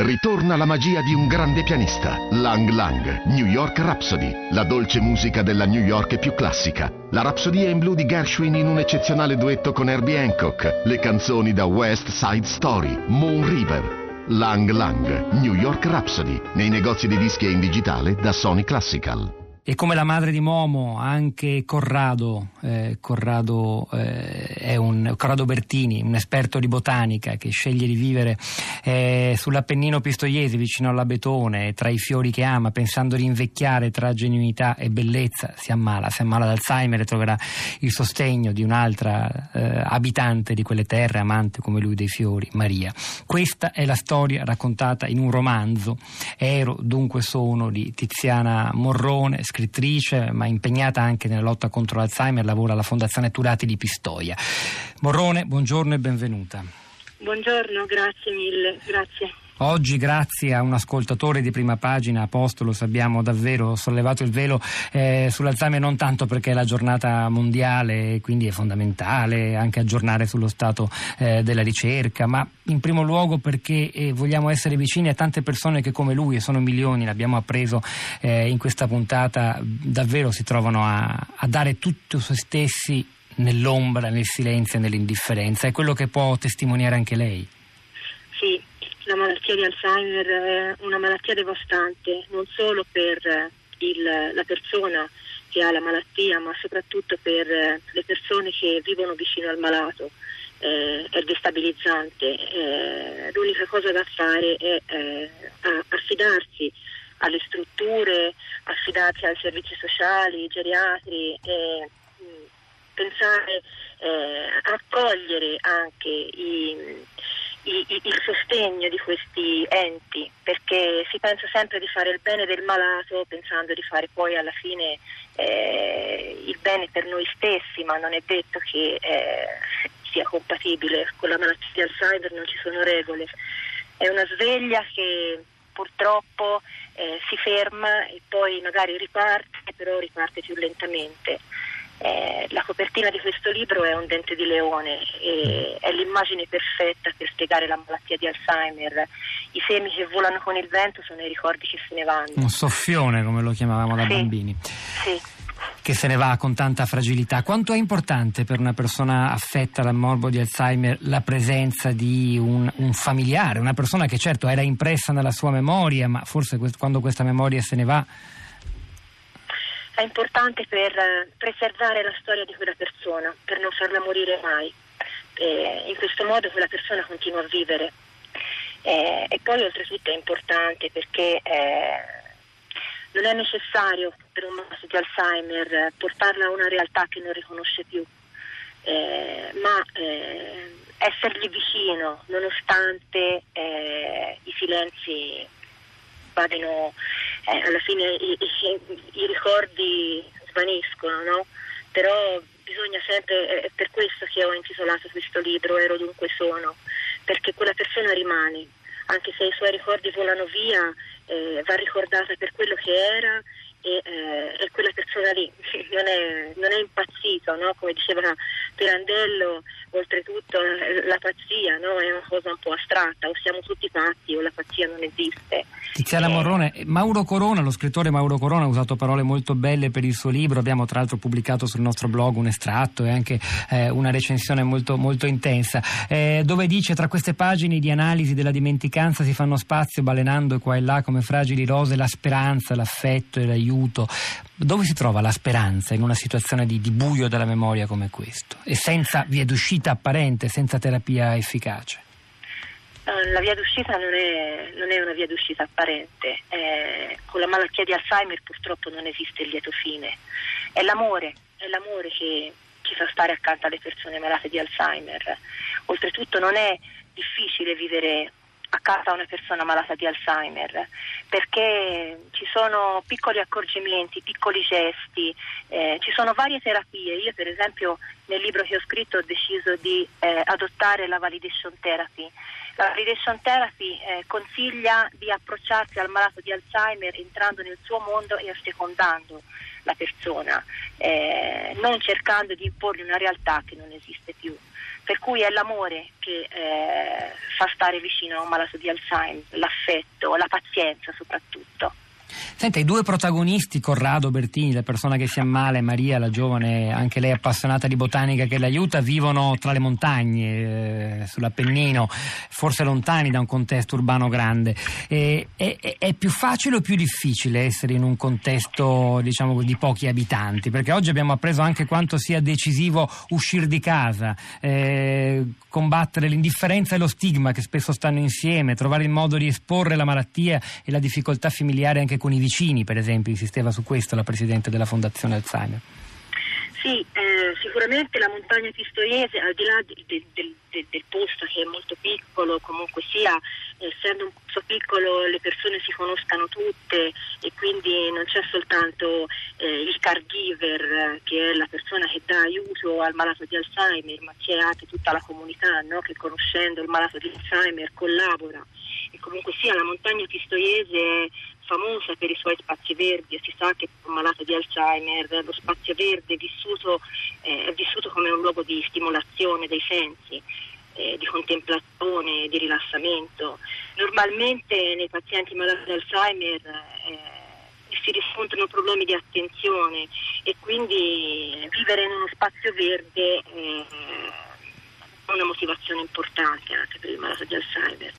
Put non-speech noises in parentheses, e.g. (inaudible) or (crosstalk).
Ritorna la magia di un grande pianista, Lang Lang, New York Rhapsody, la dolce musica della New York più classica. La rapsodia in blu di Gershwin in un eccezionale duetto con Herbie Hancock, le canzoni da West Side Story, Moon River. Lang Lang, New York Rhapsody, nei negozi di dischi e in digitale da Sony Classical. E come la madre di Momo, anche Corrado, eh, Corrado, eh, un, Corrado Bertini, un esperto di botanica che sceglie di vivere eh, sull'Appennino Pistoiese, vicino all'Abetone, tra i fiori che ama, pensando di invecchiare tra genuinità e bellezza, si ammala, si ammala d'Alzheimer e troverà il sostegno di un'altra eh, abitante di quelle terre, amante come lui dei fiori, Maria. Questa è la storia raccontata in un romanzo, Ero, dunque sono, di Tiziana Morrone, scrittrice, ma impegnata anche nella lotta contro l'Alzheimer, lavora alla Fondazione Turati di Pistoia. Morrone, buongiorno e benvenuta. Buongiorno, grazie mille, grazie. Oggi, grazie a un ascoltatore di prima pagina, Apostolos, abbiamo davvero sollevato il velo eh, sull'Alzheimer non tanto perché è la giornata mondiale e quindi è fondamentale anche aggiornare sullo stato eh, della ricerca, ma in primo luogo perché eh, vogliamo essere vicini a tante persone che come lui, e sono milioni, l'abbiamo appreso eh, in questa puntata, davvero si trovano a, a dare tutto se stessi nell'ombra, nel silenzio e nell'indifferenza. È quello che può testimoniare anche lei. Malattia di Alzheimer è una malattia devastante, non solo per eh, il, la persona che ha la malattia, ma soprattutto per eh, le persone che vivono vicino al malato. Eh, è destabilizzante. Eh, l'unica cosa da fare è eh, affidarsi alle strutture, affidarsi ai servizi sociali, geriatri e mh, pensare eh, accogliere anche i il sostegno di questi enti, perché si pensa sempre di fare il bene del malato pensando di fare poi alla fine eh, il bene per noi stessi, ma non è detto che eh, sia compatibile. Con la malattia di Alzheimer non ci sono regole. È una sveglia che purtroppo eh, si ferma e poi magari riparte, però riparte più lentamente. Eh, la copertina di questo libro è un dente di leone, è l'immagine perfetta per spiegare la malattia di Alzheimer. I semi che volano con il vento sono i ricordi che se ne vanno. Un soffione, come lo chiamavamo da sì, bambini. Sì. Che se ne va con tanta fragilità. Quanto è importante per una persona affetta dal morbo di Alzheimer la presenza di un, un familiare, una persona che certo era impressa nella sua memoria, ma forse quando questa memoria se ne va è importante per eh, preservare la storia di quella persona, per non farla morire mai. E in questo modo quella persona continua a vivere. E, poi oltretutto è importante perché eh, non è necessario per un malato di Alzheimer portarla a una realtà che non riconosce più, eh, ma eh, essergli vicino nonostante eh, i silenzi vadino eh, alla fine i, i, i, ricordi svaniscono, no? Però bisogna sempre, è per questo che ho intitolato questo libro, Ero dunque sono, perché quella persona rimane, anche se i suoi ricordi volano via, eh, va ricordata per quello che era e, eh, e quella persona lì (laughs) non è, non è impazzito, no? come diceva Pirandello, oltretutto eh, la pazzia no? è una cosa un po' astratta, o siamo tutti pazzi o la pazzia non esiste. Tiziana. Morrone, Mauro Corona, lo scrittore Mauro Corona ha usato parole molto belle per il suo libro, abbiamo tra l'altro pubblicato sul nostro blog un estratto e anche eh, una recensione molto, molto intensa, eh, dove dice tra queste pagine di analisi della dimenticanza si fanno spazio balenando qua e là come fragili rose la speranza, l'affetto e l'aiuto. Dove si trova la speranza in una situazione di, di buio della memoria come questo e senza via d'uscita apparente, senza terapia efficace? La via d'uscita non è, non è una via d'uscita apparente, eh, con la malattia di Alzheimer purtroppo non esiste il lieto fine, è l'amore, è l'amore che ci fa stare accanto alle persone malate di Alzheimer. Oltretutto non è difficile vivere a una persona malata di Alzheimer, perché ci sono piccoli accorgimenti, piccoli gesti, eh, ci sono varie terapie. Io per esempio nel libro che ho scritto ho deciso di eh, adottare la validation therapy. La validation therapy eh, consiglia di approcciarsi al malato di Alzheimer entrando nel suo mondo e assecondando la persona, eh, non cercando di imporgli una realtà che non esiste più per cui è l'amore che eh, fa stare vicino a un malato di Alzheimer, l'affetto, la pazienza soprattutto. Senta, i due protagonisti, Corrado Bertini, la persona che si ammala, e Maria, la giovane, anche lei appassionata di botanica che l'aiuta, vivono tra le montagne, eh, sull'Appennino, forse lontani da un contesto urbano grande. Eh, è, è, più facile o più difficile essere in un contesto, diciamo, di pochi abitanti? Perché oggi abbiamo appreso anche quanto sia decisivo uscire di casa, eh, combattere l'indifferenza e lo stigma che spesso stanno insieme, trovare il modo di esporre la malattia e la difficoltà familiare anche con i vicini, per esempio, insisteva su questo la Presidente della Fondazione Alzheimer. Sì, eh, sicuramente la montagna pistoiese, al di là del, del, del, del, posto che è molto piccolo, comunque sia, essendo un posto piccolo le persone si conoscano tutte e quindi non c'è soltanto eh, il caregiver che è la persona che dà aiuto al malato di Alzheimer, ma c'è anche tutta la comunità no, che conoscendo il malato di Alzheimer collabora e comunque sia la montagna pistoiese famosa per i suoi spazi verdi si sa che un malato di Alzheimer lo spazio verde è vissuto, eh, è vissuto come un luogo di stimolazione dei sensi. Eh, di contemplazione, di rilassamento. Normalmente nei pazienti malati di Alzheimer eh, si riscontrano problemi di attenzione e quindi vivere in uno spazio verde eh, è una motivazione importante anche per il malato di Alzheimer.